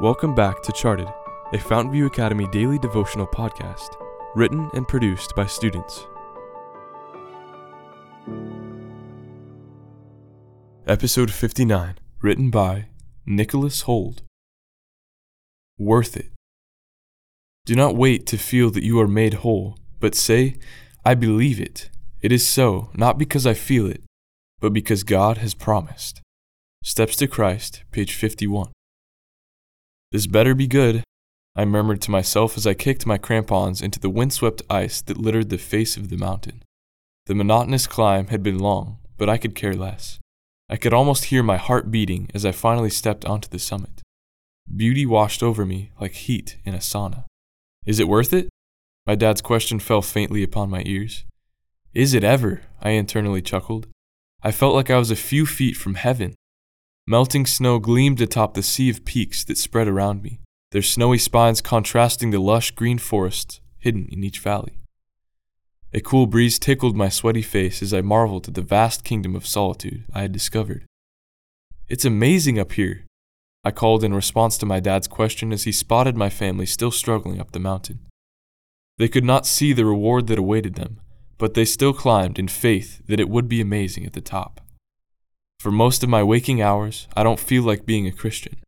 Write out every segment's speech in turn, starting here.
Welcome back to Charted, a Fountainview Academy daily devotional podcast, written and produced by students. Episode 59, written by Nicholas Hold. Worth it. Do not wait to feel that you are made whole, but say, I believe it. It is so, not because I feel it, but because God has promised. Steps to Christ, page 51. This better be good, I murmured to myself as I kicked my crampons into the windswept ice that littered the face of the mountain. The monotonous climb had been long, but I could care less. I could almost hear my heart beating as I finally stepped onto the summit. Beauty washed over me like heat in a sauna. Is it worth it? My dad's question fell faintly upon my ears. Is it ever? I internally chuckled. I felt like I was a few feet from heaven, Melting snow gleamed atop the sea of peaks that spread around me, their snowy spines contrasting the lush green forests hidden in each valley. A cool breeze tickled my sweaty face as I marveled at the vast kingdom of solitude I had discovered. It's amazing up here, I called in response to my dad's question as he spotted my family still struggling up the mountain. They could not see the reward that awaited them, but they still climbed in faith that it would be amazing at the top. For most of my waking hours, I don't feel like being a Christian.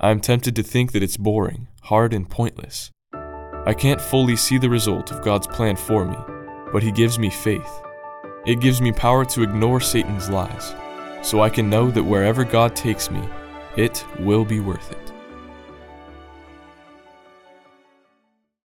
I am tempted to think that it's boring, hard, and pointless. I can't fully see the result of God's plan for me, but He gives me faith. It gives me power to ignore Satan's lies, so I can know that wherever God takes me, it will be worth it.